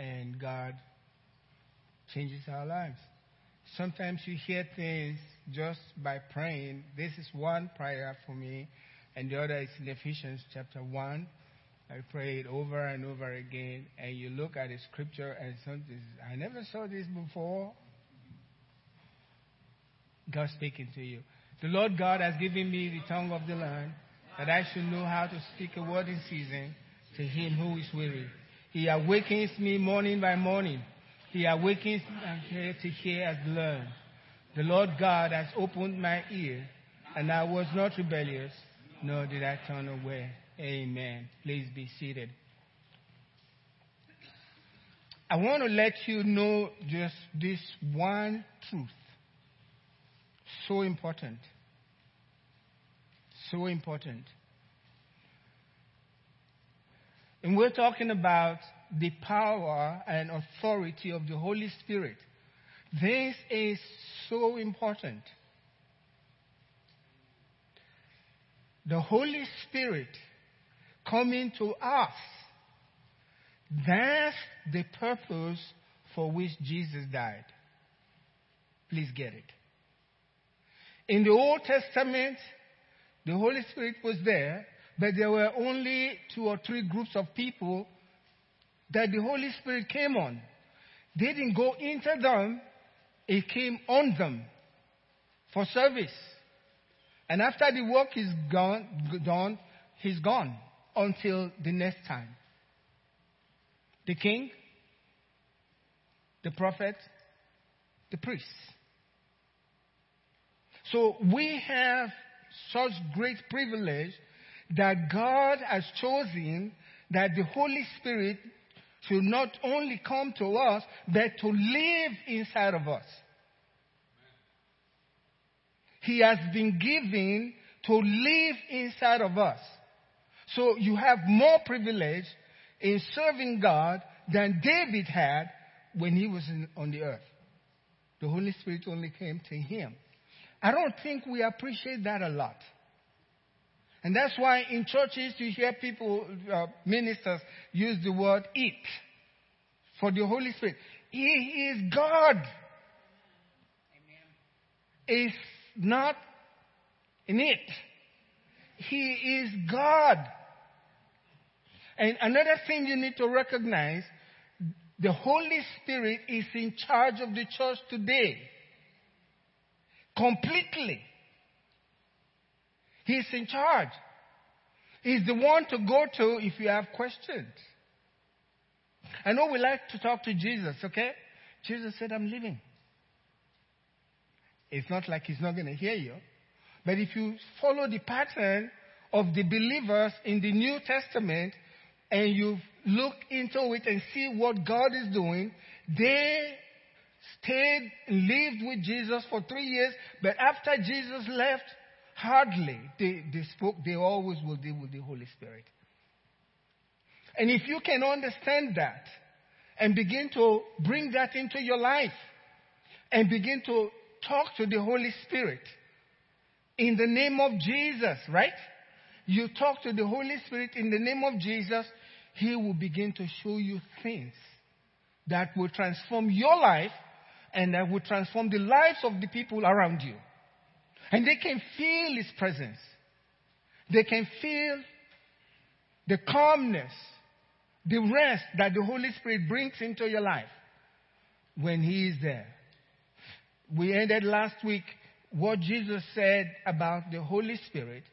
and God changes our lives. Sometimes you hear things just by praying. This is one prayer for me, and the other is in Ephesians chapter 1. I pray it over and over again, and you look at the scripture and something, I never saw this before. God speaking to you. The Lord God has given me the tongue of the learned, that I should know how to speak a word in season to him who is weary. He awakens me morning by morning. He awakens me to hear as learn. The Lord God has opened my ear, and I was not rebellious, nor did I turn away. Amen. Please be seated. I want to let you know just this one truth. So important. So important. And we're talking about the power and authority of the Holy Spirit. This is so important. The Holy Spirit coming to us. That's the purpose for which Jesus died. Please get it. In the Old Testament, the Holy Spirit was there, but there were only two or three groups of people that the Holy Spirit came on. They didn't go into them, it came on them for service. And after the work is gone, done, he's gone until the next time. The king, the prophet, the priest. So we have such great privilege that God has chosen that the Holy Spirit should not only come to us, but to live inside of us. He has been given to live inside of us. So you have more privilege in serving God than David had when he was in, on the earth. The Holy Spirit only came to him. I don't think we appreciate that a lot. And that's why in churches you hear people, uh, ministers, use the word it for the Holy Spirit. He is God. Amen. It's not in it. He is God. And another thing you need to recognize, the Holy Spirit is in charge of the church today. Completely. He's in charge. He's the one to go to if you have questions. I know we like to talk to Jesus, okay? Jesus said, I'm leaving. It's not like he's not going to hear you. But if you follow the pattern of the believers in the New Testament and you look into it and see what God is doing, they stayed, lived with Jesus for three years, but after Jesus left, hardly they, they spoke, they always will deal with the Holy Spirit. And if you can understand that and begin to bring that into your life and begin to talk to the Holy Spirit in the name of Jesus, right? You talk to the Holy Spirit in the name of Jesus, He will begin to show you things that will transform your life and that will transform the lives of the people around you. And they can feel His presence. They can feel the calmness, the rest that the Holy Spirit brings into your life when He is there. We ended last week what Jesus said about the Holy Spirit.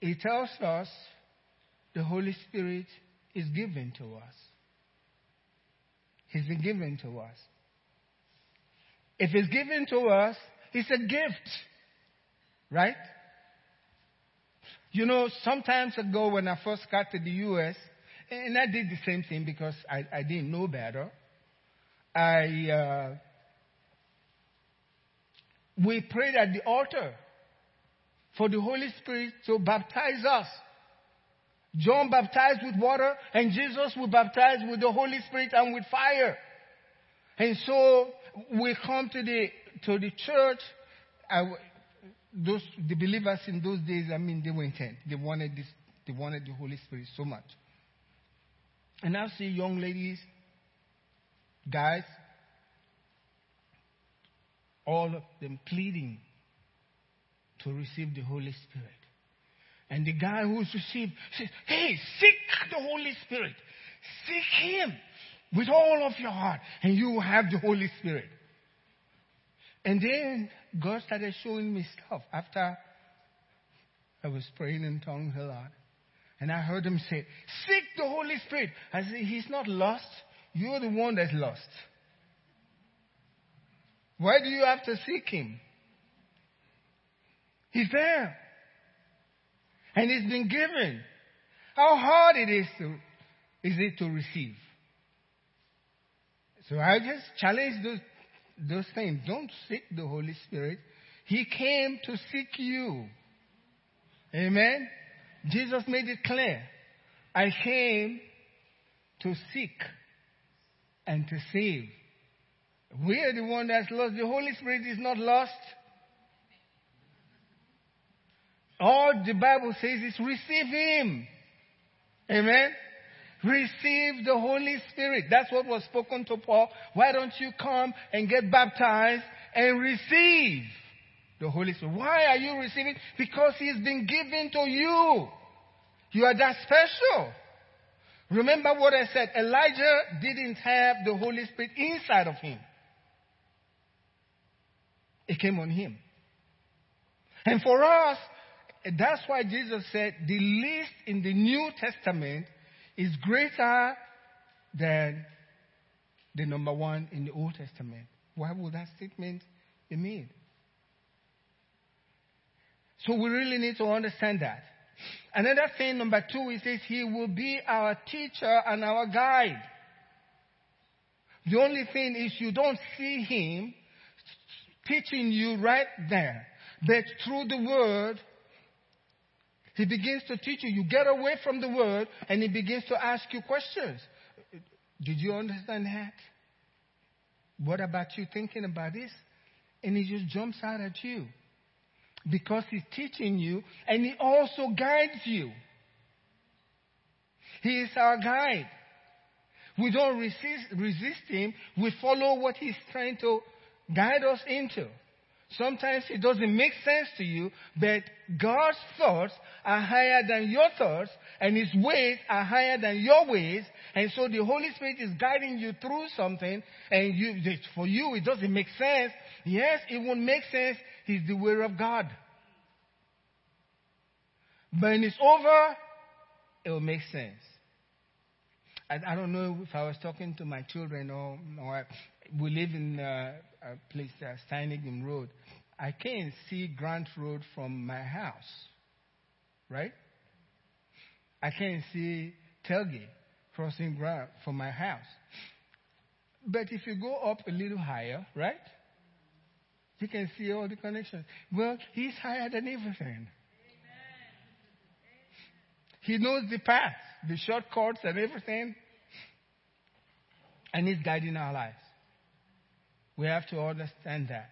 He tells us the Holy Spirit is given to us. He's been given to us. If it's given to us, it's a gift. Right? You know, sometimes ago when I first got to the U.S., and I did the same thing because I, I didn't know better. I uh, we prayed at the altar for the Holy Spirit to baptize us. John baptized with water, and Jesus will baptize with the Holy Spirit and with fire. And so we come to the to the church. I, those the believers in those days, I mean, they were intent. They wanted this. They wanted the Holy Spirit so much. And I see young ladies guys, all of them pleading to receive the Holy Spirit. And the guy who's received says, Hey, seek the Holy Spirit. Seek Him with all of your heart, and you will have the Holy Spirit. And then God started showing me stuff after I was praying in tongues a lot. And I heard him say, Seek the Holy Spirit. I said, He's not lost. You're the one that's lost. Why do you have to seek Him? He's there. And He's been given. How hard it is to, is it to receive? So I just challenge those, those things. Don't seek the Holy Spirit. He came to seek you. Amen. Jesus made it clear. I came to seek and to save. We are the one that's lost. The Holy Spirit is not lost. All the Bible says is receive Him. Amen. Receive the Holy Spirit. That's what was spoken to Paul. Why don't you come and get baptized and receive the Holy Spirit? Why are you receiving? Because He's been given to you. You are that special. Remember what I said. Elijah didn't have the Holy Spirit inside of him. It came on him. And for us, that's why Jesus said the least in the New Testament is greater than the number one in the Old Testament. Why would that statement be made? So we really need to understand that. Another thing, number two, he says he will be our teacher and our guide. The only thing is you don't see him teaching you right there. But through the word, he begins to teach you. You get away from the word and he begins to ask you questions. Did you understand that? What about you thinking about this? And he just jumps out at you because he's teaching you and he also guides you. He is our guide. We don't resist, resist him. We follow what he's trying to guide us into. Sometimes it doesn't make sense to you, but God's thoughts are higher than your thoughts, and His ways are higher than your ways, and so the Holy Spirit is guiding you through something, and you, for you it doesn't make sense. Yes, it won't make sense. He's the way of God. But when it's over, it will make sense. I, I don't know if I was talking to my children or, or we live in uh, a place, uh, Steinhagen Road. I can't see Grant Road from my house, right? I can't see Telge crossing Grant from my house. But if you go up a little higher, right? You can see all the connections. Well, he's higher than everything. Amen. He knows the path, the shortcuts and everything. And he's guiding our lives. We have to understand that.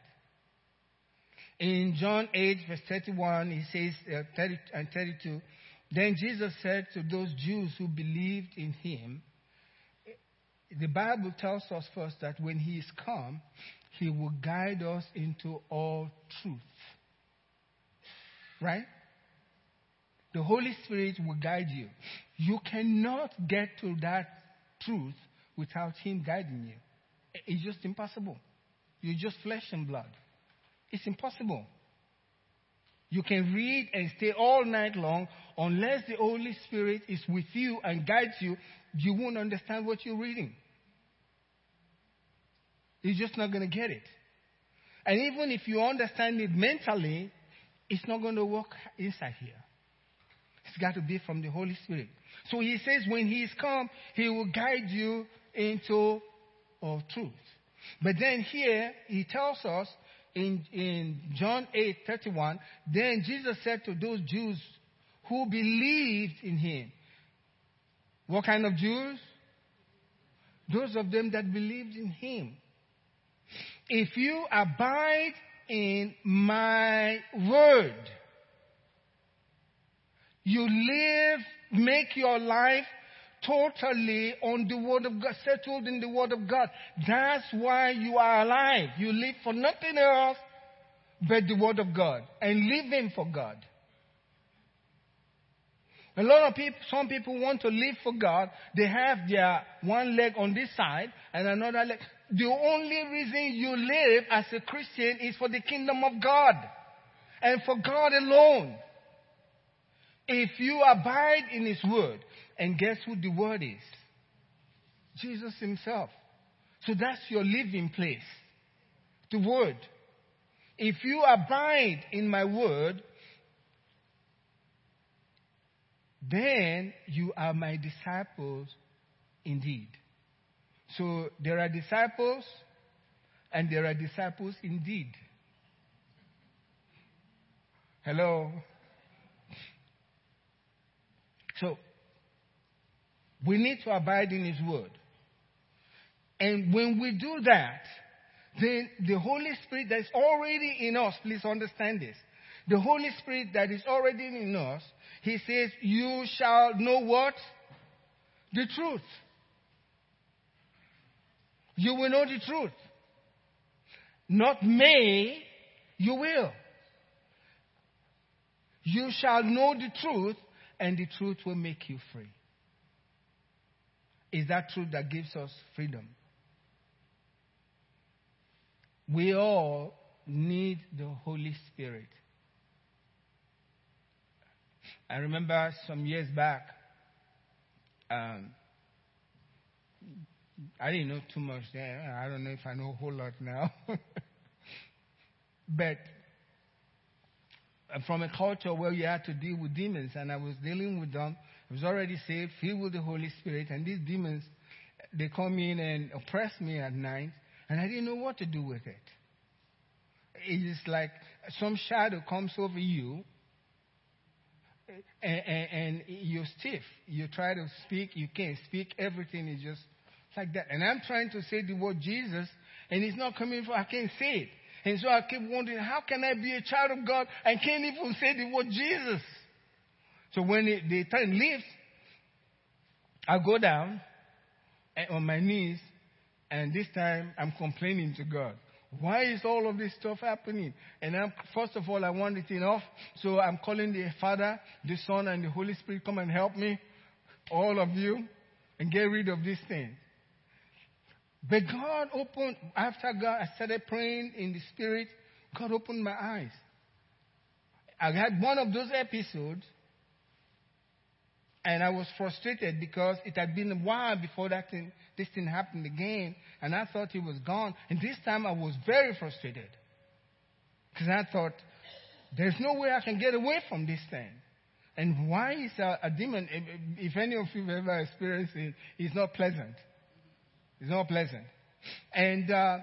In John 8, verse 31, he says, uh, 30 and 32, then Jesus said to those Jews who believed in him, the Bible tells us first that when he is come, he will guide us into all truth. Right? The Holy Spirit will guide you. You cannot get to that truth without him guiding you. It's just impossible. You're just flesh and blood. It's impossible. You can read and stay all night long unless the Holy Spirit is with you and guides you, you won't understand what you're reading. You're just not going to get it. And even if you understand it mentally, it's not going to work inside here. It's got to be from the Holy Spirit. So he says when he is come, he will guide you into all truth. But then here he tells us in, in John 8 31, then Jesus said to those Jews who believed in him, What kind of Jews? Those of them that believed in him. If you abide in my word, you live, make your life totally on the Word of God, settled in the Word of God. That's why you are alive. You live for nothing else but the Word of God and living for God. A lot of people, some people want to live for God. They have their one leg on this side and another leg. The only reason you live as a Christian is for the kingdom of God and for God alone. If you abide in His Word, and guess who the Word is? Jesus Himself. So that's your living place. The Word. If you abide in my Word, then you are my disciples indeed. So there are disciples and there are disciples indeed. Hello? So, we need to abide in His Word. And when we do that, then the Holy Spirit that is already in us, please understand this. The Holy Spirit that is already in us, He says, You shall know what? The truth. You will know the truth. Not may, you will. You shall know the truth, and the truth will make you free. Is that truth that gives us freedom? We all need the Holy Spirit. I remember some years back, um, I didn't know too much then. I don't know if I know a whole lot now. but from a culture where you had to deal with demons, and I was dealing with them. I was already saved, filled with the Holy Spirit, and these demons, they come in and oppress me at night, and I didn't know what to do with it. It's like some shadow comes over you, and, and, and you're stiff. You try to speak, you can't speak. Everything is just like that. And I'm trying to say the word Jesus, and it's not coming from, I can't say it. And so I keep wondering, how can I be a child of God and can't even say the word Jesus? So when it, the time leaves, I go down eh, on my knees, and this time I'm complaining to God. Why is all of this stuff happening? And I'm, first of all, I want it enough. So I'm calling the Father, the Son, and the Holy Spirit, come and help me, all of you, and get rid of this thing. But God opened, after God, I started praying in the Spirit, God opened my eyes. I had one of those episodes, and I was frustrated because it had been a while before that thing, this thing happened again, and I thought he was gone. And this time I was very frustrated because I thought, there's no way I can get away from this thing. And why is a, a demon, if any of you have ever experienced it, it's not pleasant. It's not pleasant. And uh,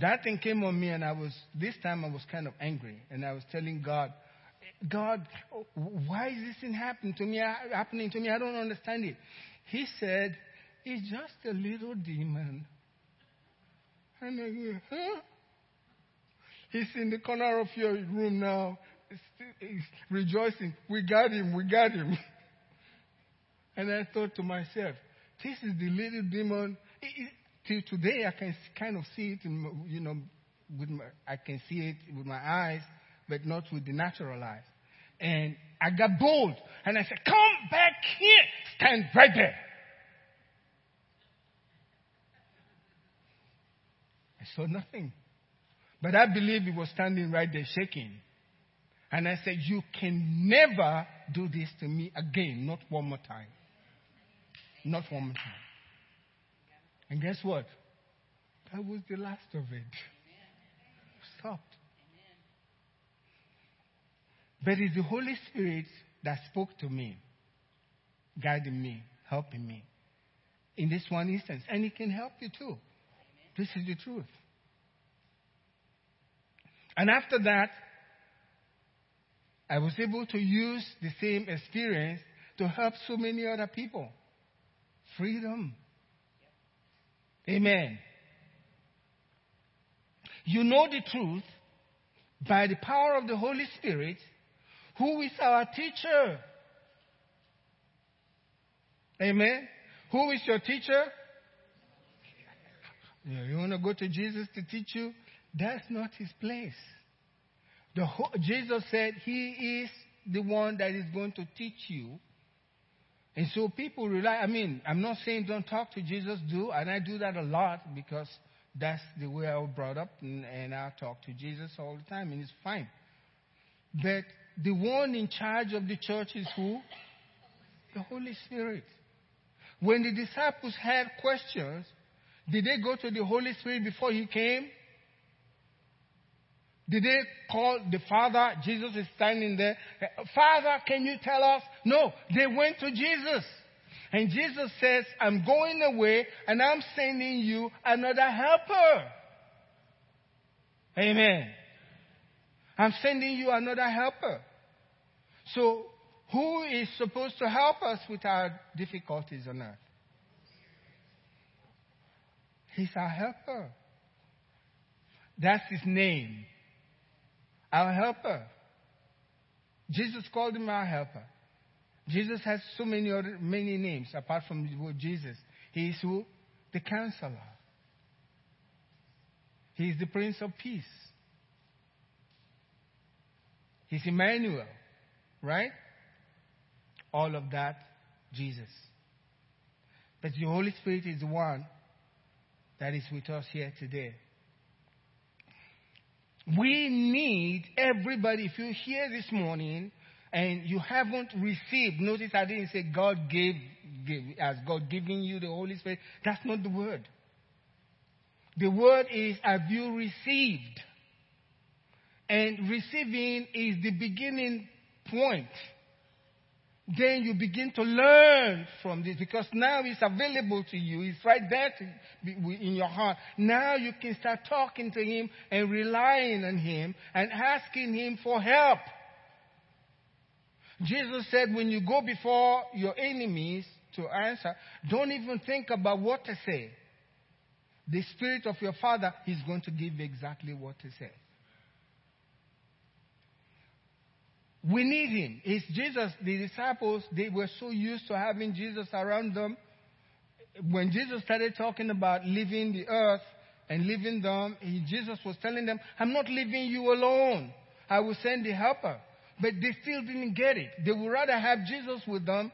that thing came on me, and I was, this time I was kind of angry. And I was telling God, God, why is this thing happening to me? Happening to me? I don't understand it. He said, It's just a little demon. And I go, huh? He's in the corner of your room now. He's rejoicing. We got him. We got him. And I thought to myself, this is the little demon. It, till today, I can kind of see it, in, you know, with my, I can see it with my eyes, but not with the natural eyes. And I got bold, and I said, "Come back here, stand right there." I saw nothing, but I believe he was standing right there, shaking. And I said, "You can never do this to me again, not one more time." Not one more time. And guess what? That was the last of it. But it's the Holy Spirit that spoke to me, guiding me, helping me in this one instance. And it can help you too. This is the truth. And after that, I was able to use the same experience to help so many other people freedom. Amen. You know the truth by the power of the Holy Spirit, who is our teacher. Amen. Who is your teacher? You want to go to Jesus to teach you? That's not his place. Jesus said he is the one that is going to teach you. And so people rely, I mean, I'm not saying don't talk to Jesus, do, and I do that a lot because that's the way I was brought up, and, and I talk to Jesus all the time, and it's fine. But the one in charge of the church is who? The Holy Spirit. When the disciples had questions, did they go to the Holy Spirit before he came? Did they call the Father? Jesus is standing there. Father, can you tell us? No, they went to Jesus. And Jesus says, I'm going away and I'm sending you another helper. Amen. I'm sending you another helper. So, who is supposed to help us with our difficulties on earth? He's our helper. That's his name. Our helper. Jesus called him our helper. Jesus has so many other many names apart from the word Jesus. He is who? The counselor. He is the Prince of Peace. He's Emmanuel, right? All of that, Jesus. But the Holy Spirit is the one that is with us here today. We need everybody. If you're here this morning and you haven't received, notice I didn't say God gave, gave as God giving you the Holy Spirit. That's not the word. The word is, have you received? And receiving is the beginning point then you begin to learn from this because now it's available to you. It's right there in your heart. Now you can start talking to Him and relying on Him and asking Him for help. Jesus said, when you go before your enemies to answer, don't even think about what to say. The Spirit of your Father is going to give you exactly what to say. We need him. It's Jesus, the disciples, they were so used to having Jesus around them. When Jesus started talking about leaving the earth and leaving them, he, Jesus was telling them, I'm not leaving you alone. I will send the helper. But they still didn't get it. They would rather have Jesus with them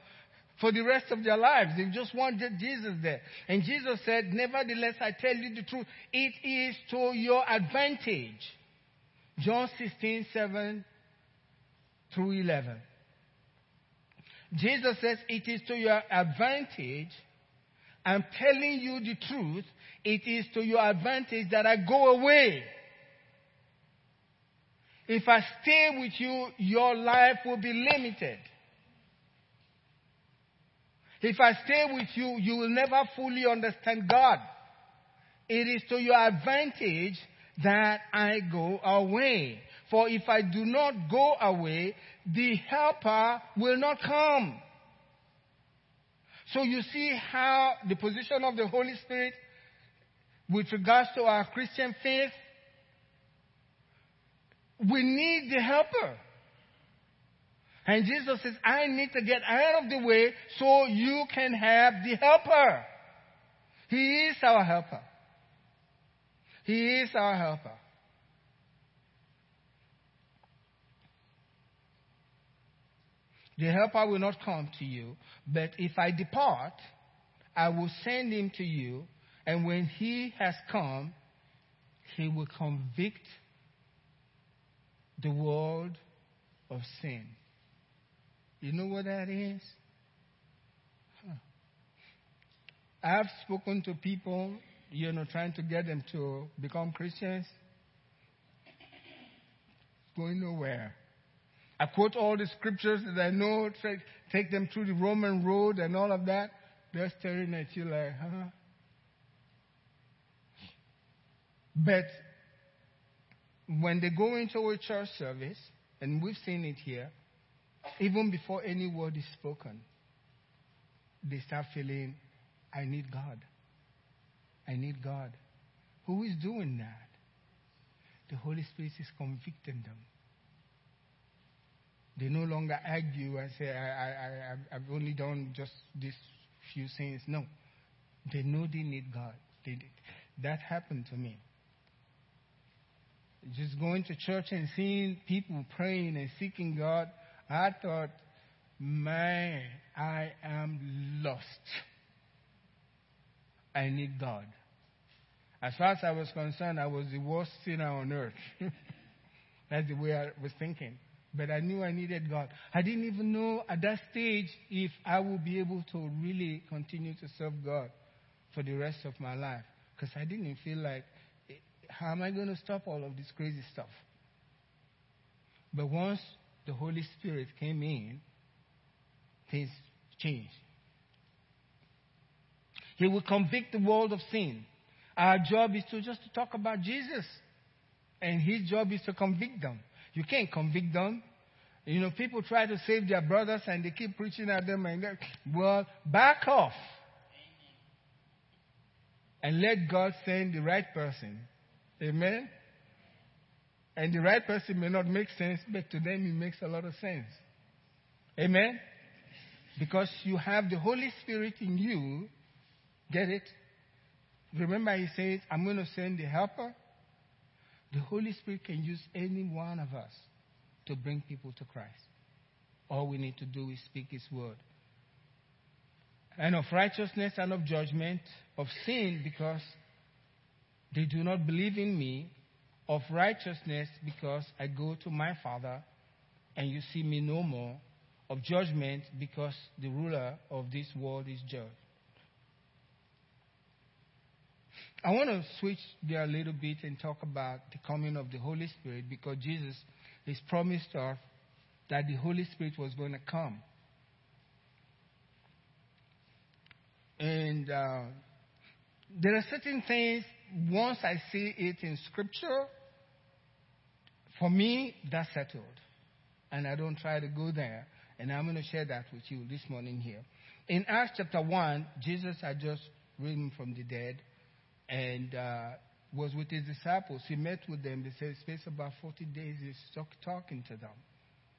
for the rest of their lives. They just wanted Jesus there. And Jesus said, Nevertheless, I tell you the truth. It is to your advantage. John 16, 7 through 11. Jesus says, It is to your advantage. I'm telling you the truth. It is to your advantage that I go away. If I stay with you, your life will be limited. If I stay with you, you will never fully understand God. It is to your advantage that I go away. For if I do not go away, the helper will not come. So you see how the position of the Holy Spirit with regards to our Christian faith, we need the helper. And Jesus says, I need to get out of the way so you can have the helper. He is our helper. He is our helper. The helper will not come to you, but if I depart, I will send him to you, and when he has come, he will convict the world of sin. You know what that is? Huh. I've spoken to people, you know, trying to get them to become Christians. Going nowhere. I quote all the scriptures that I know, take them through the Roman road and all of that. They're staring at you like, huh? But when they go into a church service, and we've seen it here, even before any word is spoken, they start feeling, I need God. I need God. Who is doing that? The Holy Spirit is convicting them. They no longer argue and say, I, I, I, I've only done just this few things. No. They know they need God. They. That happened to me. Just going to church and seeing people praying and seeking God, I thought, man, I am lost. I need God. As far as I was concerned, I was the worst sinner on earth. That's the way I was thinking. But I knew I needed God. I didn't even know at that stage if I would be able to really continue to serve God for the rest of my life. Because I didn't feel like, how am I going to stop all of this crazy stuff? But once the Holy Spirit came in, things changed. He will convict the world of sin. Our job is to just to talk about Jesus. And his job is to convict them. You can't convict them. You know, people try to save their brothers and they keep preaching at them and well, back off. And let God send the right person. Amen. And the right person may not make sense, but to them it makes a lot of sense. Amen. Because you have the Holy Spirit in you Get it? Remember, he says, I'm going to send the helper. The Holy Spirit can use any one of us to bring people to Christ. All we need to do is speak his word. And of righteousness and of judgment, of sin because they do not believe in me, of righteousness because I go to my Father and you see me no more, of judgment because the ruler of this world is judged. I want to switch there a little bit and talk about the coming of the Holy Spirit because Jesus has promised us that the Holy Spirit was going to come. And uh, there are certain things, once I see it in Scripture, for me, that's settled. And I don't try to go there. And I'm going to share that with you this morning here. In Acts chapter 1, Jesus had just risen from the dead and uh, was with his disciples. He met with them. They said, space about 40 days, talk, talking to them,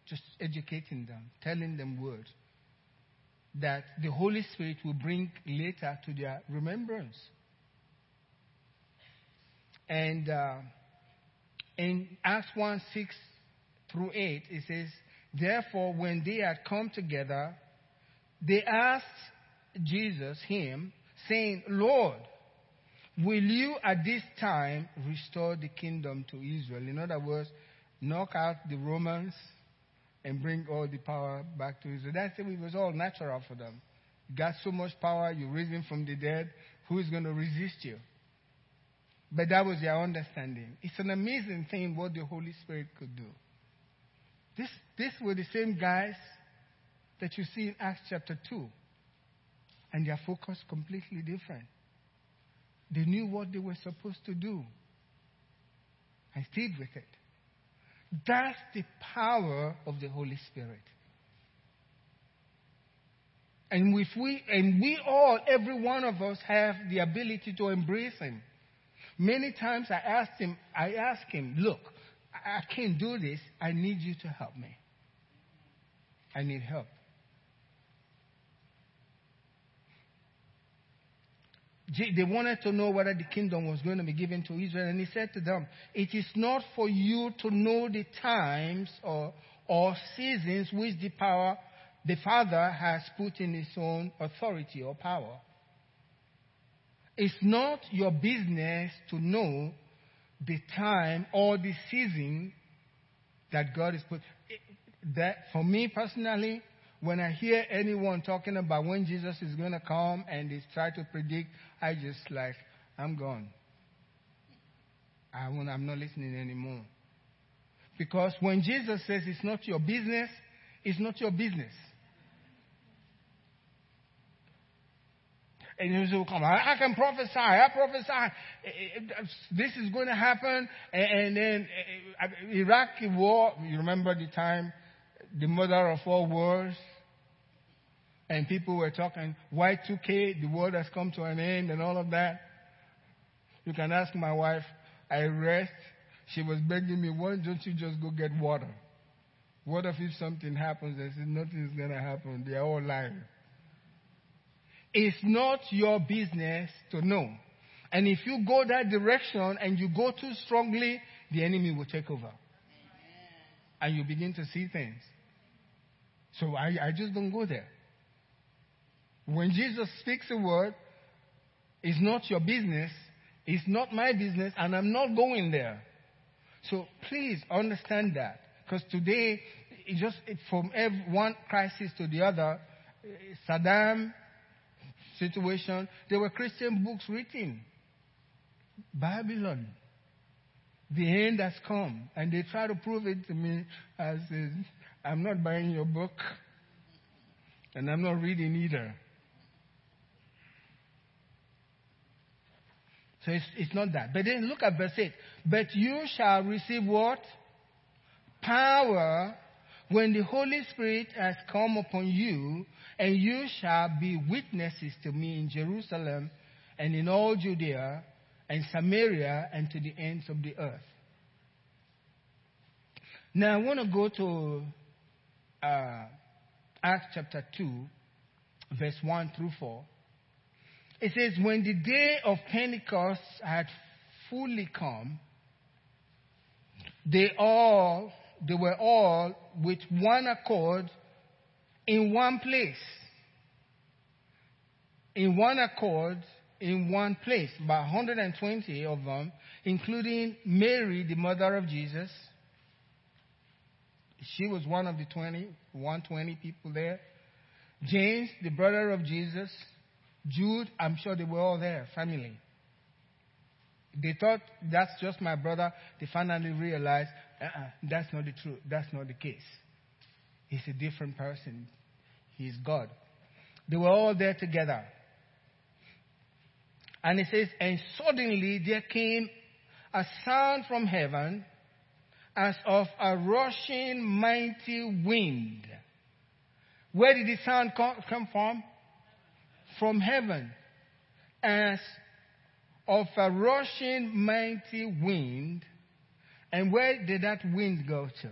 just educating them, telling them words that the Holy Spirit will bring later to their remembrance. And uh, in Acts 1 6 through 8, it says, Therefore, when they had come together, they asked Jesus, him, saying, Lord, Will you at this time restore the kingdom to Israel? In other words, knock out the Romans and bring all the power back to Israel. That's it was all natural for them. You got so much power, you're risen from the dead. Who is going to resist you? But that was their understanding. It's an amazing thing what the Holy Spirit could do. This, this were the same guys that you see in Acts chapter 2. And their focus completely different. They knew what they were supposed to do and stayed with it. That's the power of the Holy Spirit. And if we and we all, every one of us have the ability to embrace him. Many times I asked him, I ask him, look, I can't do this. I need you to help me. I need help. They wanted to know whether the kingdom was going to be given to Israel. And he said to them, It is not for you to know the times or, or seasons which the power the Father has put in his own authority or power. It's not your business to know the time or the season that God has put. That for me personally, when I hear anyone talking about when Jesus is going to come and they try to predict, I just like, I'm gone. I won't, I'm not listening anymore. Because when Jesus says it's not your business, it's not your business. And he will come, I, can prophesy, I prophesy. Eh, eh, this is going to happen. And, then eh, Iraqi war, you remember the time, the mother of all wars? And people were talking Y2K, the world has come to an end, and all of that. You can ask my wife. I rest. She was begging me, why don't you just go get water? What if, if something happens? I said, nothing's going to happen. They're all lying. It's not your business to know. And if you go that direction and you go too strongly, the enemy will take over. And you begin to see things. So I, I just don't go there. When Jesus speaks a word, it's not your business, it's not my business, and I'm not going there. So please understand that. Because today, it just it, from every, one crisis to the other, eh, Saddam situation, there were Christian books written. Babylon. The end has come. And they try to prove it to me as eh, I'm not buying your book, and I'm not reading either. So it's, it's not that. But then look at verse 8. But you shall receive what? Power when the Holy Spirit has come upon you, and you shall be witnesses to me in Jerusalem and in all Judea and Samaria and to the ends of the earth. Now I want to go to uh, Acts chapter 2, verse 1 through 4. It says, When the day of Pentecost had fully come, they all, they were all with one accord in one place. In one accord, in one place, about 120 of them, including Mary, the mother of Jesus. She was one of the 20, 120 people there. James, the brother of Jesus. Jude, I'm sure they were all there, family. They thought that's just my brother. They finally realized uh-uh, that's not the truth. That's not the case. He's a different person. He's God. They were all there together. And it says, and suddenly there came a sound from heaven as of a rushing mighty wind. Where did the sound come from? From heaven. As of a rushing mighty wind. And where did that wind go to?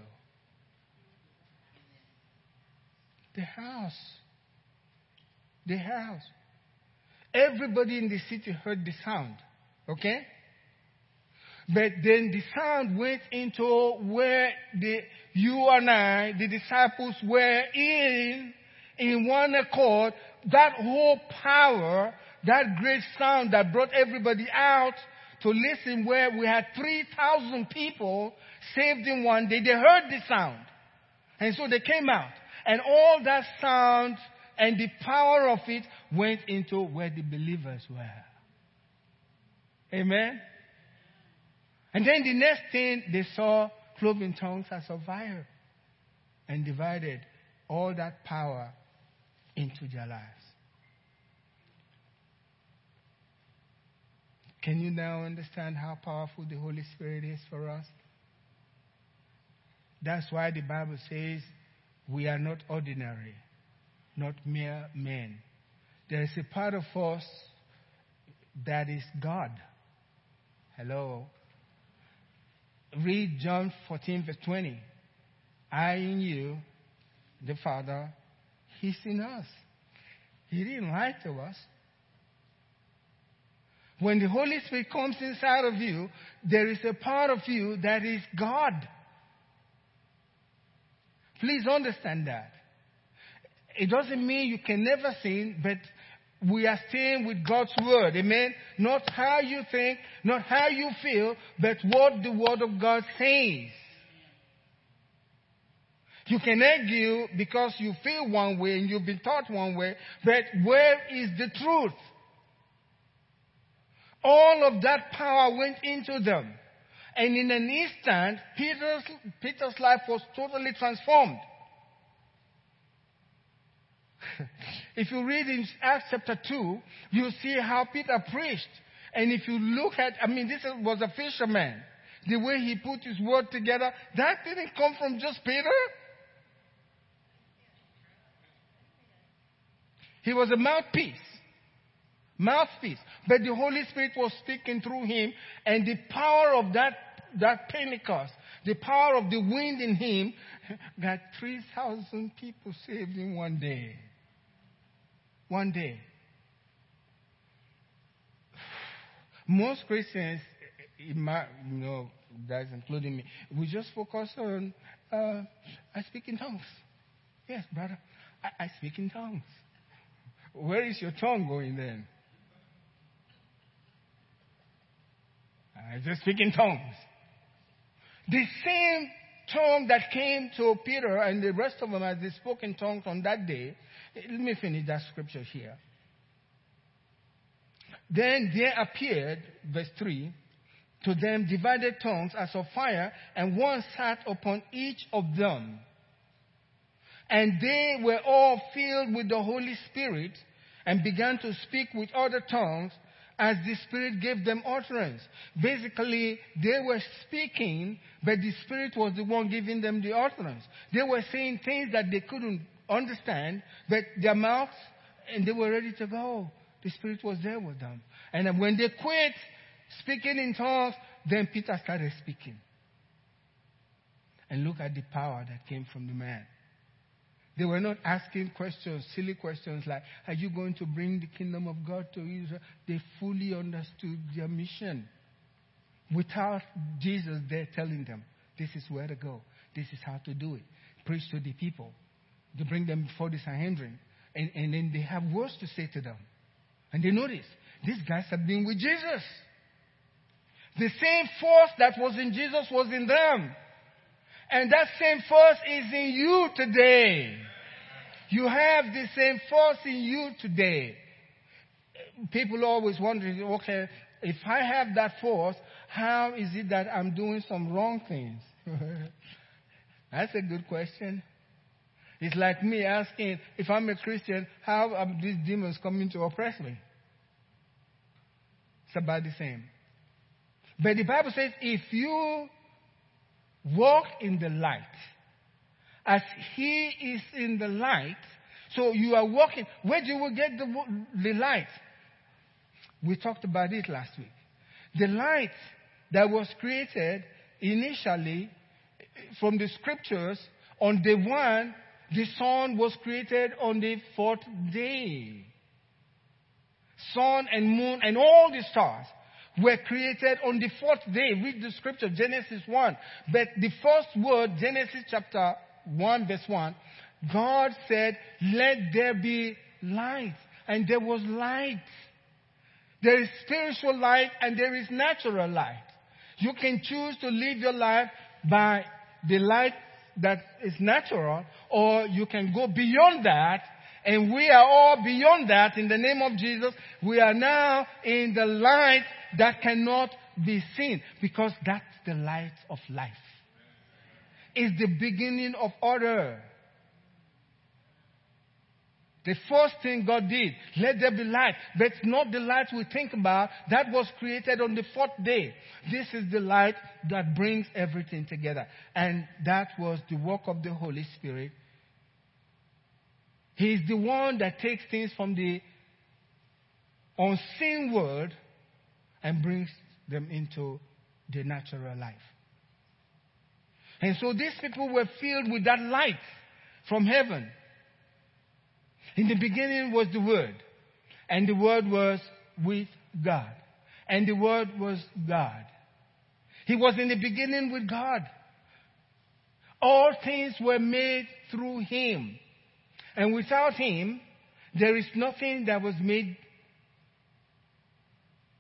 The house. The house. Everybody in the city heard the sound. Okay? But then the sound went into where the, you and I, the disciples were in, in one accord. That whole power, that great sound that brought everybody out to listen where we had 3,000 people saved in one day. They heard the sound. And so they came out. And all that sound and the power of it went into where the believers were. Amen. And then the next thing they saw cloven tongues as of fire and divided all that power into their lives. Can you now understand how powerful the Holy Spirit is for us? That's why the Bible says we are not ordinary not mere men. There is a part of us that is God. Hello. Read John 14, verse 20. I in you, the Father, He's in us. He didn't lie to us. When the Holy Spirit comes inside of you, there is a part of you that is God. Please understand that. It doesn't mean you can never sin, but we are staying with God's word. Amen. Not how you think, not how you feel, but what the word of God says. You can argue because you feel one way and you've been taught one way, but where is the truth? All of that power went into them. And in an instant, Peter's, Peter's life was totally transformed. if you read in Acts chapter 2, you see how Peter preached. And if you look at, I mean, this was a fisherman. The way he put his word together, that didn't come from just Peter. He was a mouthpiece. Mouthpiece. But the Holy Spirit was speaking through him, and the power of that, that Pentecost, the power of the wind in him, got 3,000 people saved in one day one day. most Christians, you know, guys, including me, we just focus on, uh, I speak in tongues. Yes, brother, I, I speak in tongues. Where is your tongue going then? I just speak in tongues. The same tongue that came to Peter and the rest of them as they spoke in tongues on that day. Let me finish that scripture here. Then there appeared, verse 3, to them divided tongues as of fire, and one sat upon each of them. And they were all filled with the Holy Spirit and began to speak with other tongues as the Spirit gave them utterance. Basically, they were speaking, but the Spirit was the one giving them the utterance. They were saying things that they couldn't understand, but their mouths, and they were ready to go. Oh, the Spirit was there with them. And when they quit speaking in tongues, then Peter started speaking. And look at the power that came from the man. They were not asking questions, silly questions like, Are you going to bring the kingdom of God to Israel? They fully understood their mission without Jesus there telling them, This is where to go, this is how to do it. Preach to the people. They bring them before the Sanhedrin. And, and then they have words to say to them. And they notice, these guys have been with Jesus. The same force that was in Jesus was in them. And that same force is in you today. You have the same force in you today. People always wonder, okay, if I have that force, how is it that I'm doing some wrong things? That's a good question. It's like me asking, if I'm a Christian, how are these demons coming to oppress me? It's about the same. But the Bible says, if you walk in the light, as He is in the light, so you are walking. Where do you get the, the light? We talked about it last week. The light that was created initially from the scriptures on the one, the sun was created on the fourth day. Sun and moon and all the stars were created on the fourth day. Read the scripture, Genesis 1. But the first word, Genesis chapter 1 verse 1, God said, let there be light. And there was light. There is spiritual light and there is natural light. You can choose to live your life by the light that is natural or you can go beyond that and we are all beyond that in the name of Jesus. We are now in the light that cannot be seen because that's the light of life. It's the beginning of order. The first thing God did, let there be light. But not the light we think about. That was created on the fourth day. This is the light that brings everything together. And that was the work of the Holy Spirit. He's the one that takes things from the unseen world and brings them into the natural life. And so these people were filled with that light from heaven. In the beginning was the Word, and the Word was with God, and the Word was God. He was in the beginning with God. All things were made through Him. And without Him, there is nothing that was made,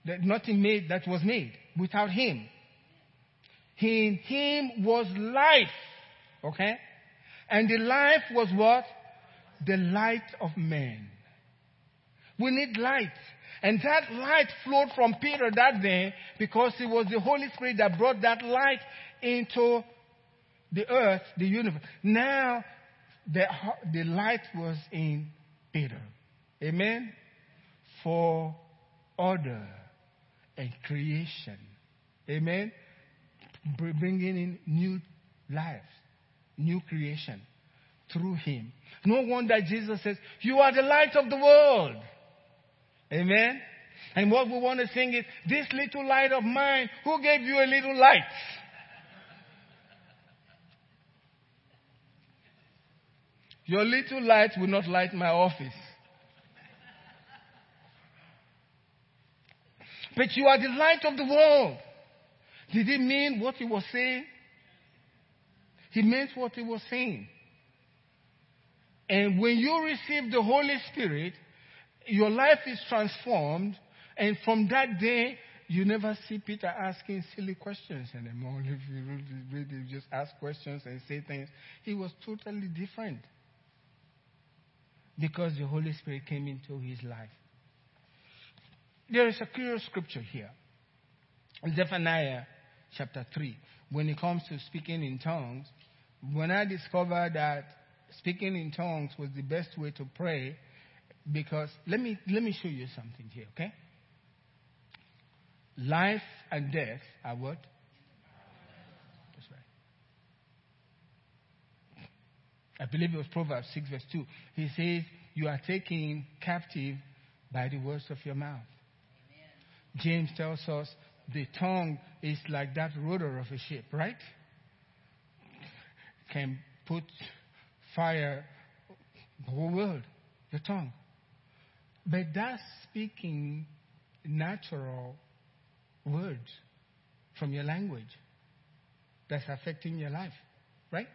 that nothing made that was made without Him. In Him was life. Okay? And the life was what? the light of men. We need light. And that light flowed from Peter that day because it was the Holy Spirit that brought that light into the earth, the universe. Now, the, the light was in Peter. Amen? For order and creation. Amen? Bringing in new lives, new creation through him. No wonder Jesus says, You are the light of the world. Amen. And what we want to sing is, This little light of mine, who gave you a little light? Your little light will not light my office. But you are the light of the world. Did he mean what he was saying? He meant what he was saying. And when you receive the Holy Spirit, your life is transformed. And from that day, you never see Peter asking silly questions anymore. If you just ask questions and say things, he was totally different because the Holy Spirit came into his life. There is a curious scripture here. Zephaniah chapter 3. When it comes to speaking in tongues, when I discovered that speaking in tongues was the best way to pray, because let me, let me show you something here, okay? Life and death are what? That's right. I believe it was Proverbs 6, verse 2. He says, You are taken captive by the words of your mouth. Amen. James tells us the tongue is like that rudder of a ship, right? Can put fire the whole world, your tongue. But that's speaking natural words from your language that's affecting your life, right?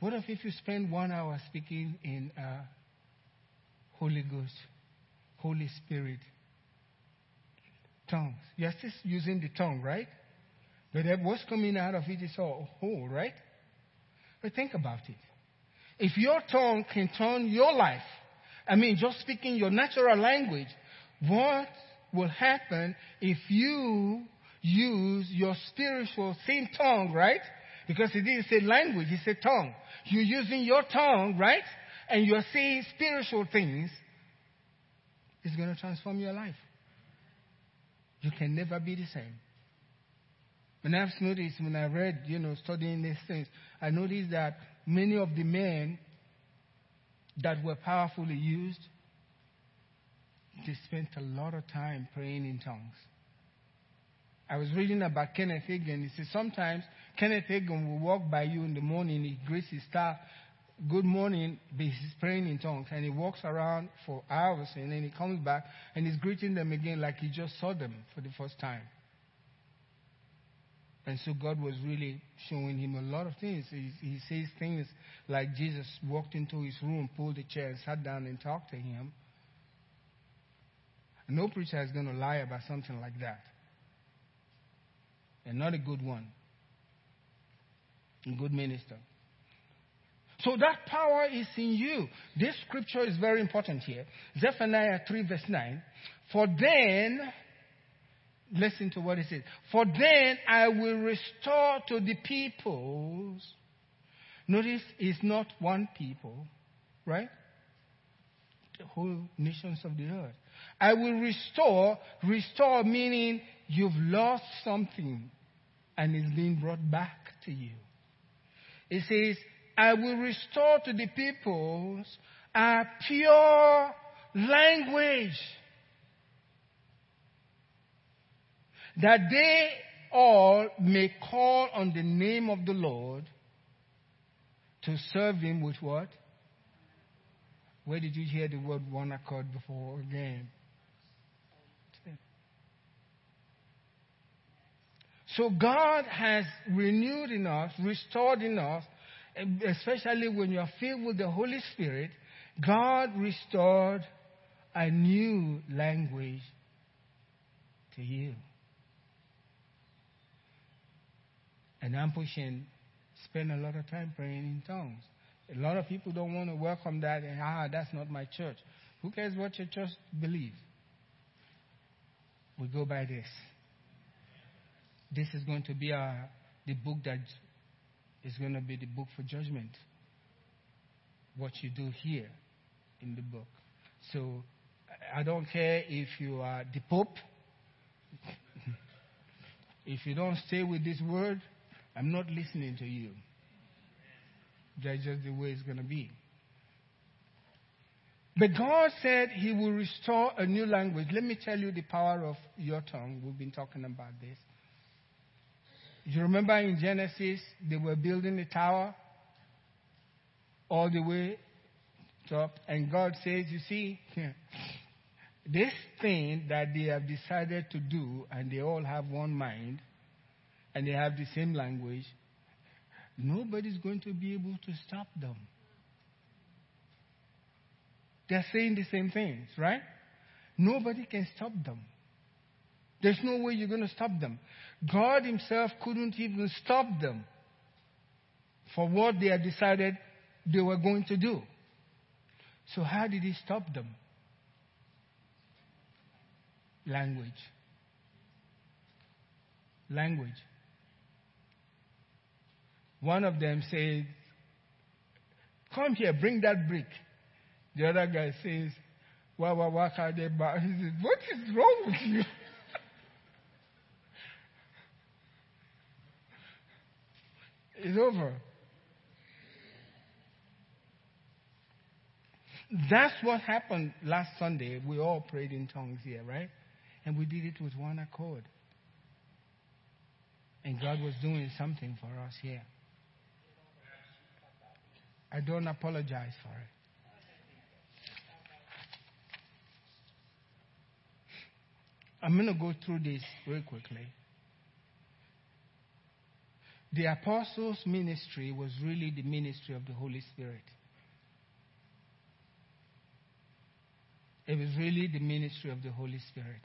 What if, if you spend one hour speaking in uh, Holy Ghost, Holy Spirit, tongues? You're still using the tongue, right? But what's coming out of it is all whole, right? But think about it. If your tongue can turn your life, I mean, just speaking your natural language, what will happen if you use your spiritual same tongue, right? Because it didn't say language, it said tongue. You're using your tongue, right? And you're saying spiritual things. It's going to transform your life. You can never be the same. And I've noticed when I read, you know, studying these things, I noticed that many of the men that were powerfully used they spent a lot of time praying in tongues. I was reading about Kenneth Hagin. He said sometimes Kenneth Hagin will walk by you in the morning, he greets his staff, good morning, he's praying in tongues. And he walks around for hours and then he comes back and he's greeting them again like he just saw them for the first time. And so God was really showing him a lot of things. He, he says things like Jesus walked into his room, pulled a chair, sat down and talked to him. No preacher is going to lie about something like that. And not a good one. A good minister. So that power is in you. This scripture is very important here. Zephaniah 3, verse 9. For then, listen to what it says. For then I will restore to the peoples. Notice it's not one people, right? The whole nations of the earth. I will restore. Restore meaning you've lost something and it's being brought back to you. It says, I will restore to the peoples a pure language that they all may call on the name of the Lord to serve him with what? Where did you hear the word one accord before again? So God has renewed in us, restored in us, especially when you are filled with the Holy Spirit, God restored a new language to you. And I'm pushing, spend a lot of time praying in tongues. A lot of people don't want to welcome that and, ah, that's not my church. Who cares what your church believes? We go by this. This is going to be our, the book that is going to be the book for judgment. What you do here in the book. So I don't care if you are the Pope. if you don't stay with this word, I'm not listening to you. That's just the way it's going to be. But God said He will restore a new language. Let me tell you the power of your tongue. We've been talking about this. You remember in Genesis, they were building the tower all the way top, and God says, You see, this thing that they have decided to do, and they all have one mind, and they have the same language, nobody's going to be able to stop them. They're saying the same things, right? Nobody can stop them. There's no way you're going to stop them. God Himself couldn't even stop them for what they had decided they were going to do. So, how did He stop them? Language. Language. One of them said, Come here, bring that brick. The other guy says, Wah, wah, wah, He says, What is wrong with you? It's over. That's what happened last Sunday. We all prayed in tongues here, right? And we did it with one accord. And God was doing something for us here. I don't apologize for it. I'm going to go through this very quickly. The apostles' ministry was really the ministry of the Holy Spirit. It was really the ministry of the Holy Spirit.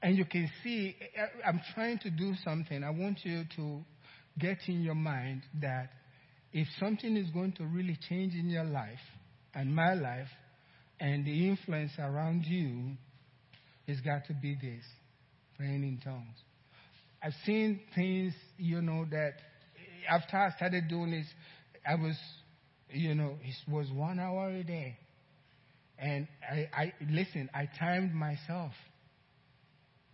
And you can see, I'm trying to do something. I want you to get in your mind that if something is going to really change in your life and my life and the influence around you, it's got to be this praying in tongues. I've seen things, you know, that after I started doing this, I was, you know, it was one hour a day. And I, I listen, I timed myself.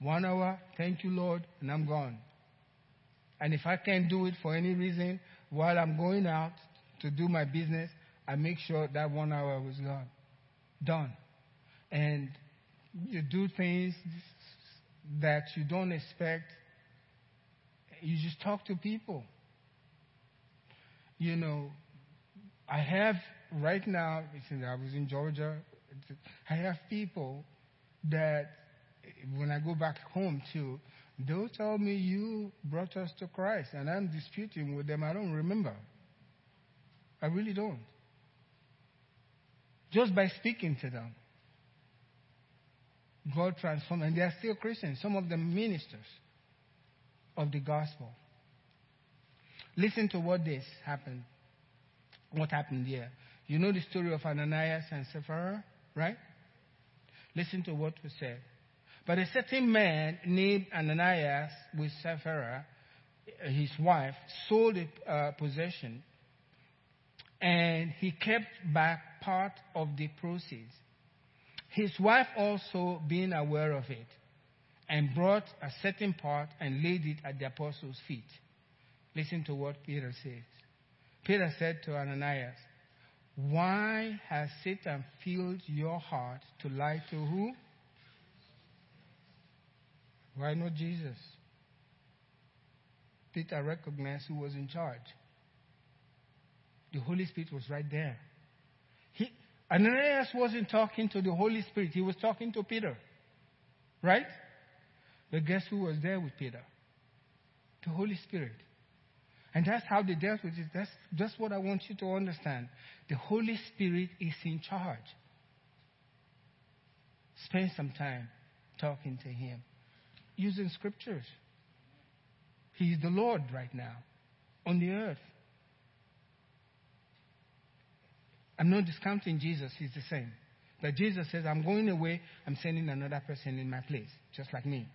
One hour, thank you, Lord, and I'm gone. And if I can't do it for any reason while I'm going out to do my business, I make sure that one hour was gone, done. And you do things that you don't expect. You just talk to people. You know, I have right now, I was in Georgia, I have people that when I go back home too, they'll tell me you brought us to Christ, and I'm disputing with them. I don't remember. I really don't. Just by speaking to them. God transformed, and they are still Christians, some of them ministers of the gospel. Listen to what this happened. What happened here? You know the story of Ananias and Sapphira, right? Listen to what was said. But a certain man named Ananias with Sapphira, his wife, sold a uh, possession and he kept back part of the proceeds. His wife also being aware of it and brought a certain part and laid it at the apostles' feet. Listen to what Peter says. Peter said to Ananias, Why has Satan filled your heart to lie to who? Why not Jesus? Peter recognized who was in charge. The Holy Spirit was right there. Ananias wasn't talking to the Holy Spirit, he was talking to Peter. Right? But guess who was there with Peter? The Holy Spirit. And that's how they dealt with it. That's, that's what I want you to understand. The Holy Spirit is in charge. Spend some time talking to Him using scriptures. He's the Lord right now on the earth. I'm not discounting Jesus, he's the same. But Jesus says, I'm going away, I'm sending another person in my place, just like me.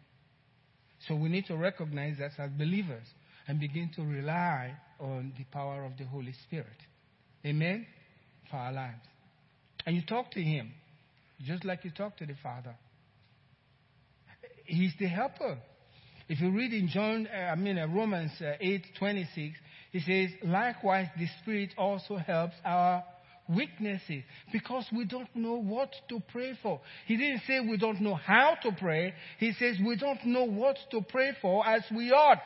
So we need to recognize that as believers and begin to rely on the power of the Holy Spirit. Amen? For our lives. And you talk to Him just like you talk to the Father. He's the helper. If you read in John, uh, I mean uh, Romans uh, eight twenty six, he says, "Likewise, the Spirit also helps our weaknesses because we don't know what to pray for." He didn't say we don't know how to pray. He says we don't know what to pray for as we ought.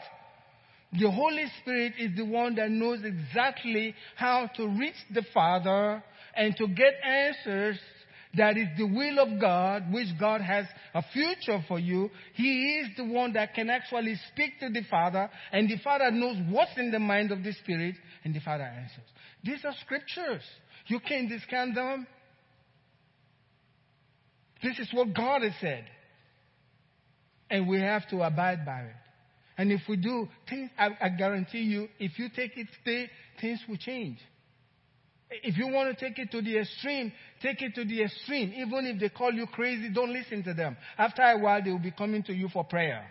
The Holy Spirit is the one that knows exactly how to reach the Father and to get answers that is the will of God, which God has a future for you. He is the one that can actually speak to the Father, and the Father knows what's in the mind of the Spirit, and the Father answers. These are scriptures. You can't discount them. This is what God has said. And we have to abide by it. And if we do, things, I, I guarantee you, if you take it today, things will change. If you want to take it to the extreme, take it to the extreme. Even if they call you crazy, don't listen to them. After a while, they will be coming to you for prayer.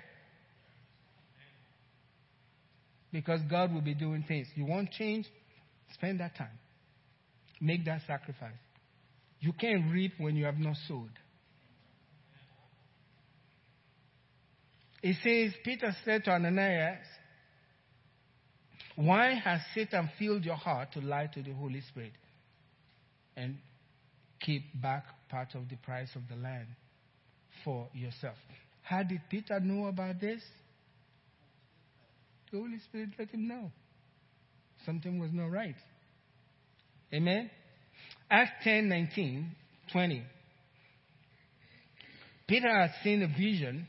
Because God will be doing things. You want change? Spend that time. Make that sacrifice. You can't reap when you have not sowed. It says, Peter said to Ananias, why has Satan filled your heart to lie to the Holy Spirit and keep back part of the price of the land for yourself? How did Peter know about this? The Holy Spirit let him know. Something was not right. Amen? Acts 10 19, 20. Peter had seen a vision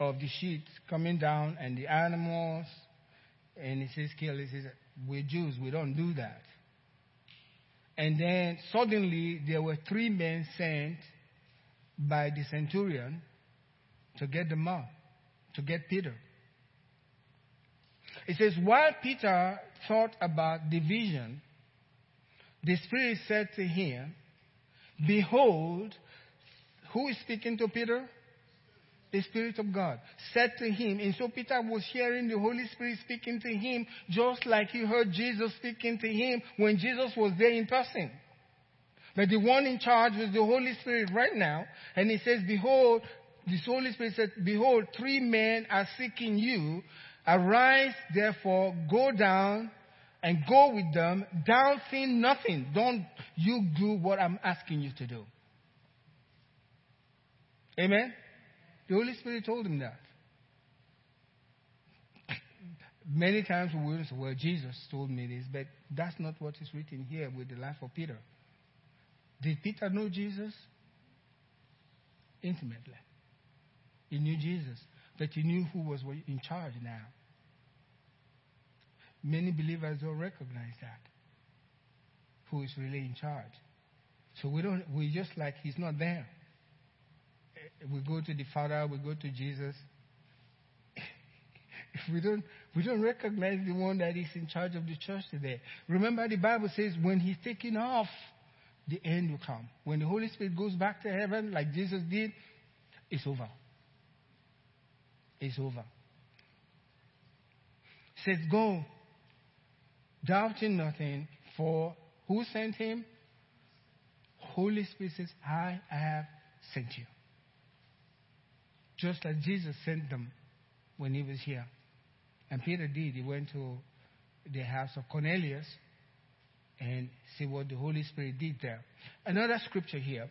of the sheep coming down and the animals and he says, kill. He says, we're Jews. We don't do that. And then suddenly there were three men sent by the centurion to get them out, to get Peter. It says, while Peter thought about the vision, the Spirit said to him, Behold, who is speaking to Peter? the Spirit of God said to him, and so Peter was hearing the Holy Spirit speaking to him just like he heard Jesus speaking to him when Jesus was there in person. But the one in charge was the Holy Spirit right now, and he says, Behold, the Holy Spirit said, Behold, three men are seeking you. Arise, therefore, go down and go with them, doubting nothing. Don't you do what I'm asking you to do. Amen? The Holy Spirit told him that. Many times we will say, well, Jesus told me this, but that's not what is written here with the life of Peter. Did Peter know Jesus? Intimately. He knew Jesus, but he knew who was in charge now. Many believers don't recognize that. Who is really in charge. So we don't we just like he's not there we go to the Father, we go to Jesus. if we don't, we don't recognize the one that is in charge of the church today. Remember, the Bible says when he's taken off, the end will come. When the Holy Spirit goes back to heaven, like Jesus did, it's over. It's over. says, Go, doubting nothing, for who sent him? Holy Spirit says, I have sent you. Just like Jesus sent them when he was here. And Peter did. He went to the house of Cornelius and see what the Holy Spirit did there. Another scripture here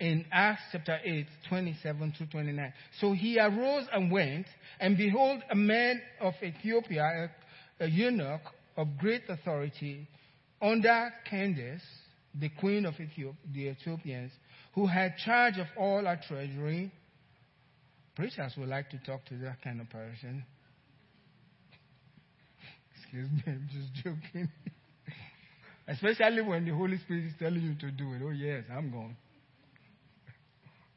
in Acts chapter 8, 27 through 29. So he arose and went, and behold, a man of Ethiopia, a, eunuch of great authority, under Candace, the queen of Ethiop, the Ethiopians, who had charge of all our treasury. Preachers would like to talk to that kind of person. Excuse me, I'm just joking. Especially when the Holy Spirit is telling you to do it. Oh, yes, I'm going.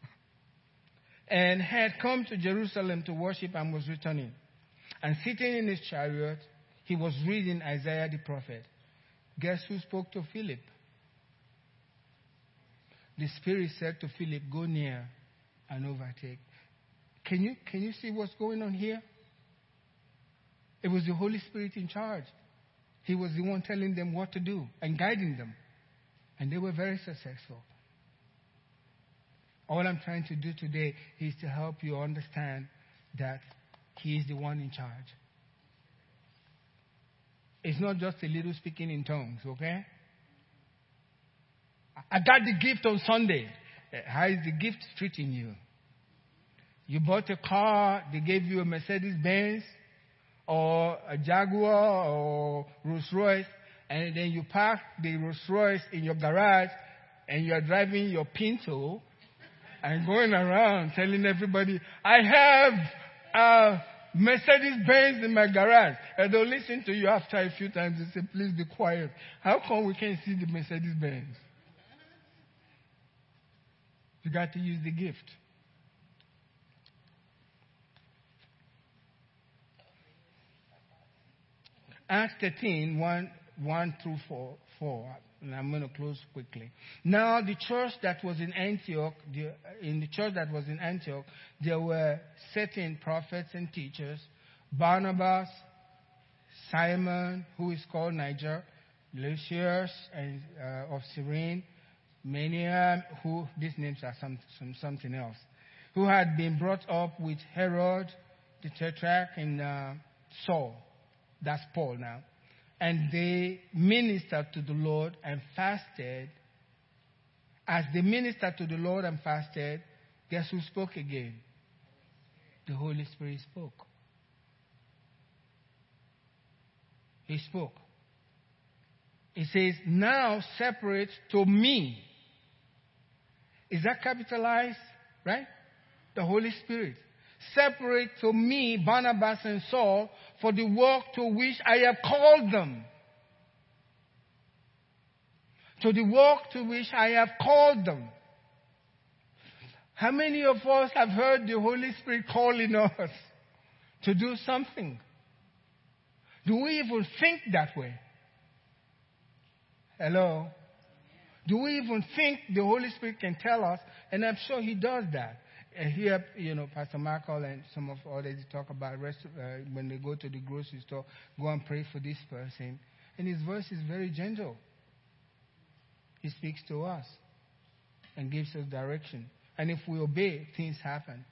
and had come to Jerusalem to worship and was returning. And sitting in his chariot, he was reading Isaiah the prophet. Guess who spoke to Philip? the Spirit said to Philip, Go near and overtake. Can you, can you see what's going on here? It was the Holy Spirit in charge. He was the one telling them what to do and guiding them. And they were very successful. All I'm trying to do today is to help you understand that He is the one in charge. It's not just a little speaking in tongues, okay? I got the gift on Sunday. Uh, how is the gift treating you? You bought a car, they gave you a Mercedes Benz or a Jaguar or Rolls Royce, and then you park the Rolls Royce in your garage and you're driving your Pinto and going around telling everybody, I have a Mercedes Benz in my garage. And they'll listen to you after a few times and say, please be quiet. How come we can't see the Mercedes Benz? You got to use the gift. Acts 13, 1, 1 through 4, 4. And I'm going to close quickly. Now, the church that was in Antioch, the, in the church that was in Antioch, there were certain prophets and teachers Barnabas, Simon, who is called Niger, Lucius and, uh, of Cyrene, Manaen, who, these names are some, some, something else, who had been brought up with Herod the Tetrarch and uh, Saul. That's Paul now. And they ministered to the Lord and fasted. As they ministered to the Lord and fasted, guess who spoke again? The Holy Spirit spoke. He spoke. He says, now separate to me. Is that capitalized? Right? The Holy Spirit separate to me Barnabas and Saul for the work to which I have called them. To the work to which I have called them. How many of us have heard the Holy Spirit calling us to do something? Do we even think that way? Hello? Do we even think the Holy Spirit can tell us? And I'm sure He does that and here, you know, Pastor Michael and some of others talk about rest, uh, when they go to the grocery store, go and pray for this person. And his voice is very gentle. He speaks to us and gives us direction. And if we obey, things happen.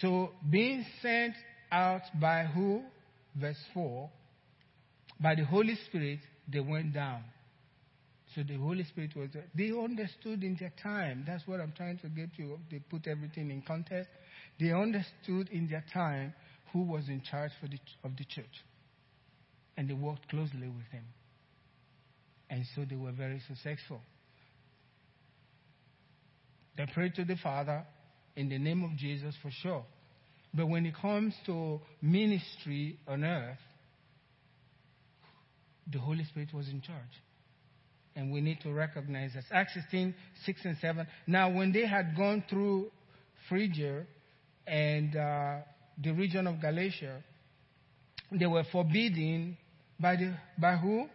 So, being sent out by who? Verse 4. By the Holy Spirit, they went down. So the Holy Spirit was. They understood in their time. That's what I'm trying to get you. They put everything in context. They understood in their time who was in charge for the, of the church. And they worked closely with him. And so they were very successful. They prayed to the Father in the name of Jesus for sure. But when it comes to ministry on earth, the Holy Spirit was in charge and we need to recognize this. Acts 16, 6 and 7. Now, when they had gone through Phrygia and uh, the region of Galatia, they were forbidden by, the, by who?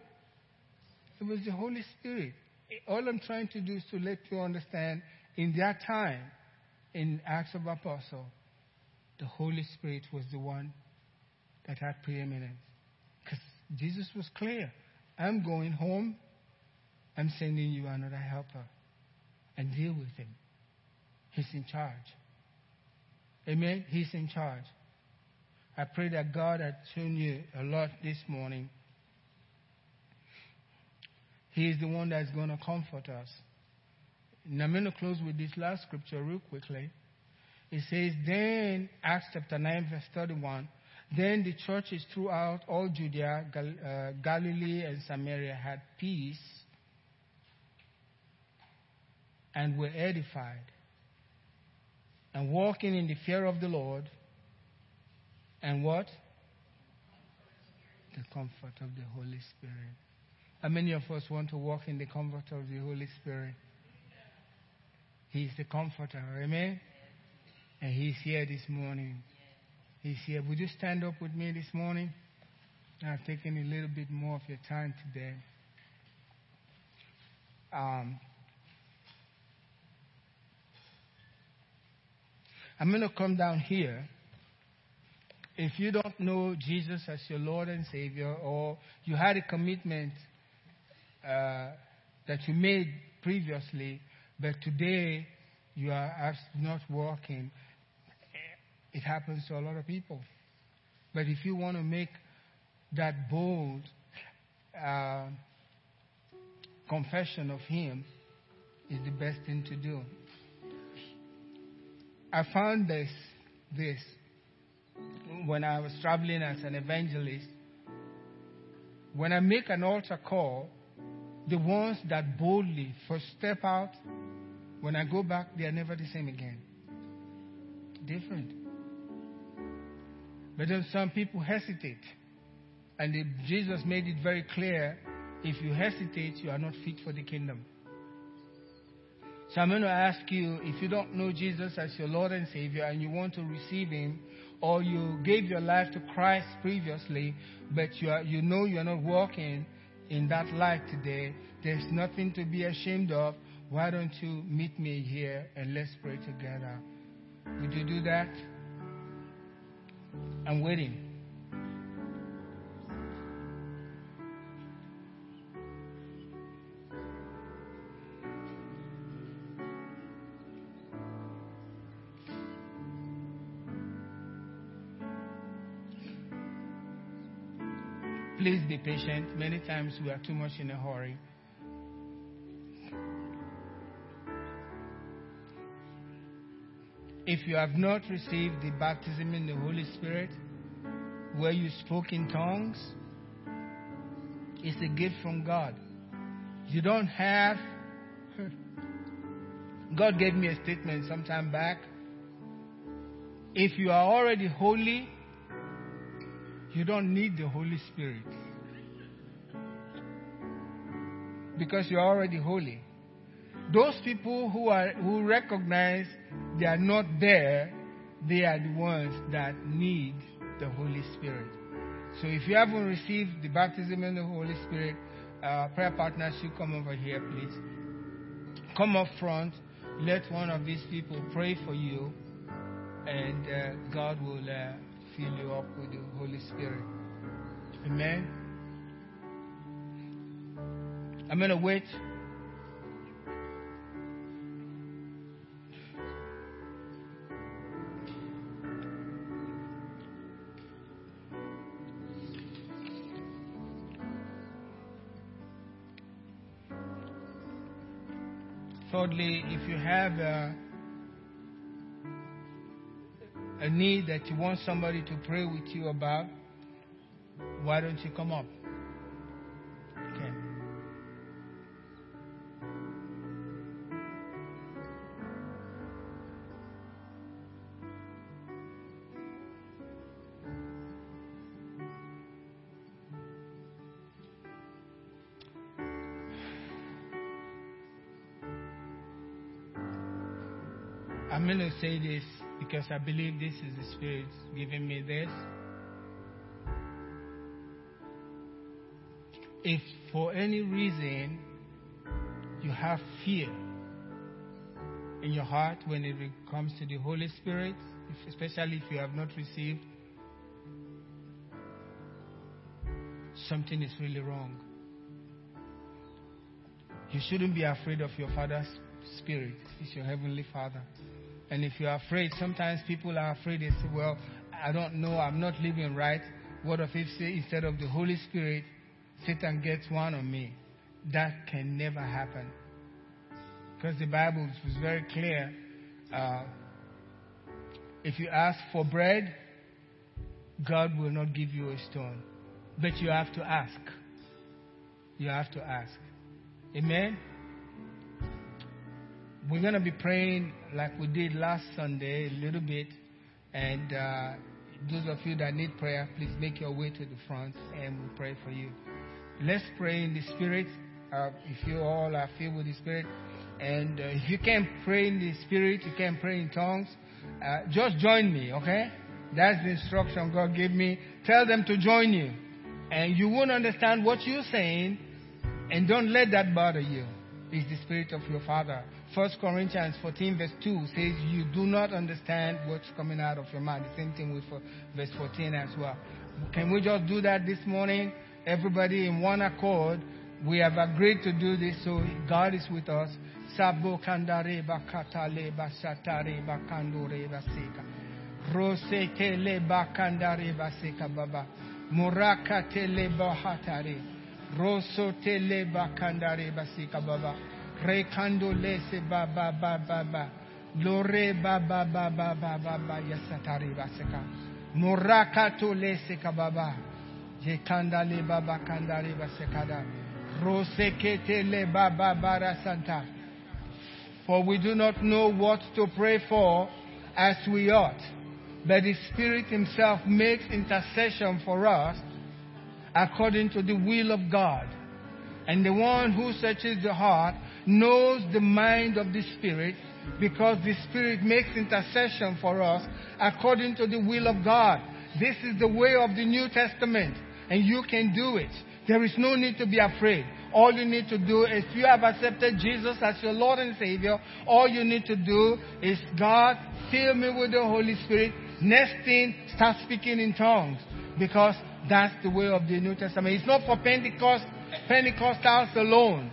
It was the Holy Spirit. All I'm trying to do is to let you understand in that time, in Acts of Apostle, the Holy Spirit was the one that had preeminence. Because Jesus was clear. I'm going home I'm sending you another helper and deal with him. He's in charge. Amen? He's in charge. I pray that God has shown you a lot this morning. He is the one that's going to comfort us. And I'm going to close with this last scripture real quickly. It says, Then, Acts chapter 9, verse 31, then the churches throughout all Judea, Gal- uh, Galilee, and Samaria had peace and were edified and walking in the fear of the Lord and what? The comfort of the Holy Spirit. How many of us want to walk in the comfort of the Holy Spirit? He's the comforter, amen? And He's here this morning. He's here. Would you stand up with me this morning? I've taken a little bit more of your time today. Um, I'm going to come down here. If you don't know Jesus as your Lord and Savior, or you had a commitment uh, that you made previously, but today you are not working, it happens to a lot of people. But if you want to make that bold uh, confession of Him, is the best thing to do. I found this this when I was traveling as an evangelist. When I make an altar call, the ones that boldly first step out, when I go back, they are never the same again. Different. But then some people hesitate. And Jesus made it very clear if you hesitate, you are not fit for the kingdom. So I'm going to ask you if you don't know Jesus as your Lord and Savior and you want to receive Him, or you gave your life to Christ previously, but you, are, you know you're not walking in that light today, there's nothing to be ashamed of. Why don't you meet me here and let's pray together? Would you do that? I'm waiting. Please be patient. Many times we are too much in a hurry. If you have not received the baptism in the Holy Spirit, where you spoke in tongues, it's a gift from God. You don't have. God gave me a statement some time back. If you are already holy, you don't need the Holy Spirit. Because you're already holy. Those people who are who recognize they are not there, they are the ones that need the Holy Spirit. So if you haven't received the baptism in the Holy Spirit, uh, prayer partners should come over here, please. Come up front. Let one of these people pray for you, and uh, God will uh, fill you up with the Holy Spirit. Amen. I'm going to wait. Thirdly, if you have a, a need that you want somebody to pray with you about, why don't you come up? Okay. I'm going to say this because I believe this is the Spirit giving me this. If for any reason you have fear in your heart when it comes to the Holy Spirit, if, especially if you have not received, something is really wrong. You shouldn't be afraid of your Father's Spirit. He's your Heavenly Father. And if you're afraid, sometimes people are afraid. They say, Well, I don't know, I'm not living right. What if, say, instead of the Holy Spirit, Satan gets one on me? That can never happen. Because the Bible was very clear. Uh, if you ask for bread, God will not give you a stone. But you have to ask. You have to ask. Amen? We're going to be praying like we did last Sunday a little bit. And uh, those of you that need prayer, please make your way to the front and we'll pray for you. Let's pray in the Spirit. Uh, if you all are filled with the Spirit. And uh, if you can't pray in the Spirit, you can't pray in tongues, uh, just join me, okay? That's the instruction God gave me. Tell them to join you. And you won't understand what you're saying, and don't let that bother you. It's the Spirit of your Father. 1 Corinthians 14, verse 2 says, You do not understand what's coming out of your mouth. The same thing with verse 14 as well. Can we just do that this morning? Everybody in one accord. We have agreed to do this, so God is with us. Sabo kandare bakatale basatare bakandore bakandare baba. Bahatare. Bakandare baba. Rekando lese ba ba ba ba ba. Lore ba ba ba ba ba ba ba yasatari baseka. Morakato lese. Rosekete le. For we do not know what to pray for as we ought. But the Spirit Himself makes intercession for us according to the will of God. And the one who searches the heart knows the mind of the Spirit because the Spirit makes intercession for us according to the will of God. This is the way of the New Testament, and you can do it. There is no need to be afraid. All you need to do is, if you have accepted Jesus as your Lord and Savior, all you need to do is, God, fill me with the Holy Spirit. Next thing, start speaking in tongues. Because that's the way of the New Testament. It's not for Pentecost, Pentecostals alone.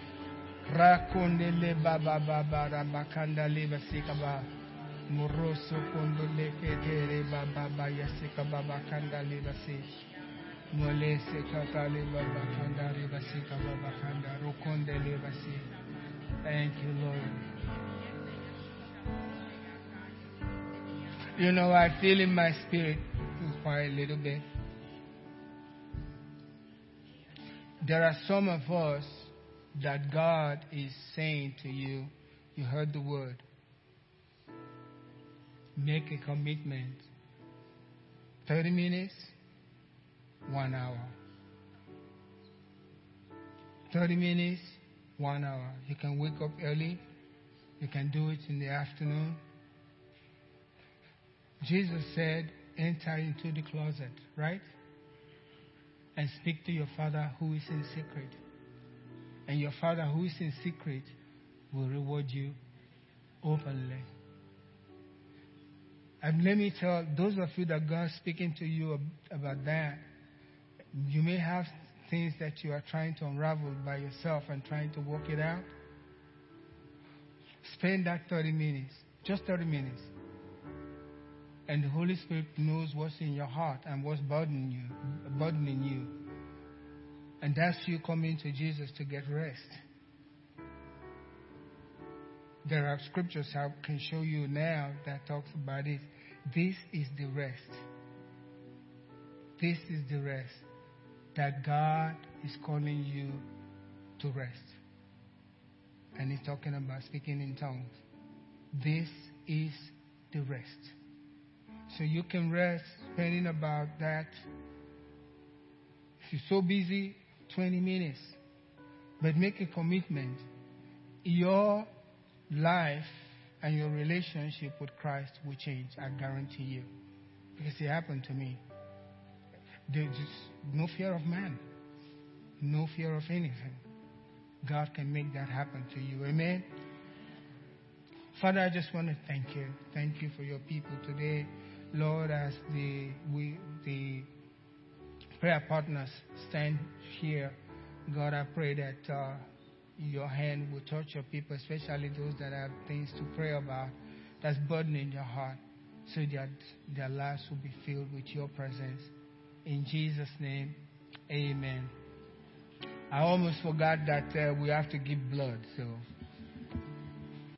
leba kanda leba sika. Babakanda leba si. Roshakanda leba kanda leba si. Lukanda leba kando reba kanda leba sika babakando leba si. Rakonde leba baba rabakanda leba sika ba. Moroso baba baya sika baba kanda leba si. Kata bakanda leba sika baba kanda rokonde si. Thank you, Lord. You know, I feel in my spirit, quiet a little bit. There are some of us that God is saying to you, you heard the word. Make a commitment. 30 minutes, one hour. 30 minutes, one hour. You can wake up early. You can do it in the afternoon. Jesus said, enter into the closet, right? And speak to your Father who is in secret. And your Father who is in secret will reward you openly. And let me tell those of you that God is speaking to you about that, you may have things that you are trying to unravel by yourself and trying to work it out. Spend that 30 minutes, just 30 minutes. And the Holy Spirit knows what's in your heart and what's burdening you, burdening you. And that's you coming to Jesus to get rest. There are scriptures I can show you now that talks about it. This is the rest. This is the rest that God is calling you to rest. And He's talking about speaking in tongues. This is the rest. So you can rest spending about that. If you're so busy, 20 minutes. But make a commitment. Your life and your relationship with Christ will change. I guarantee you. Because it happened to me. There's no fear of man, no fear of anything. God can make that happen to you. Amen. Father, I just want to thank you. Thank you for your people today. Lord, as the we the prayer partners stand here, God, I pray that uh, your hand will touch your people, especially those that have things to pray about, that's burdening your heart, so that their lives will be filled with your presence. In Jesus' name, amen. I almost forgot that uh, we have to give blood, so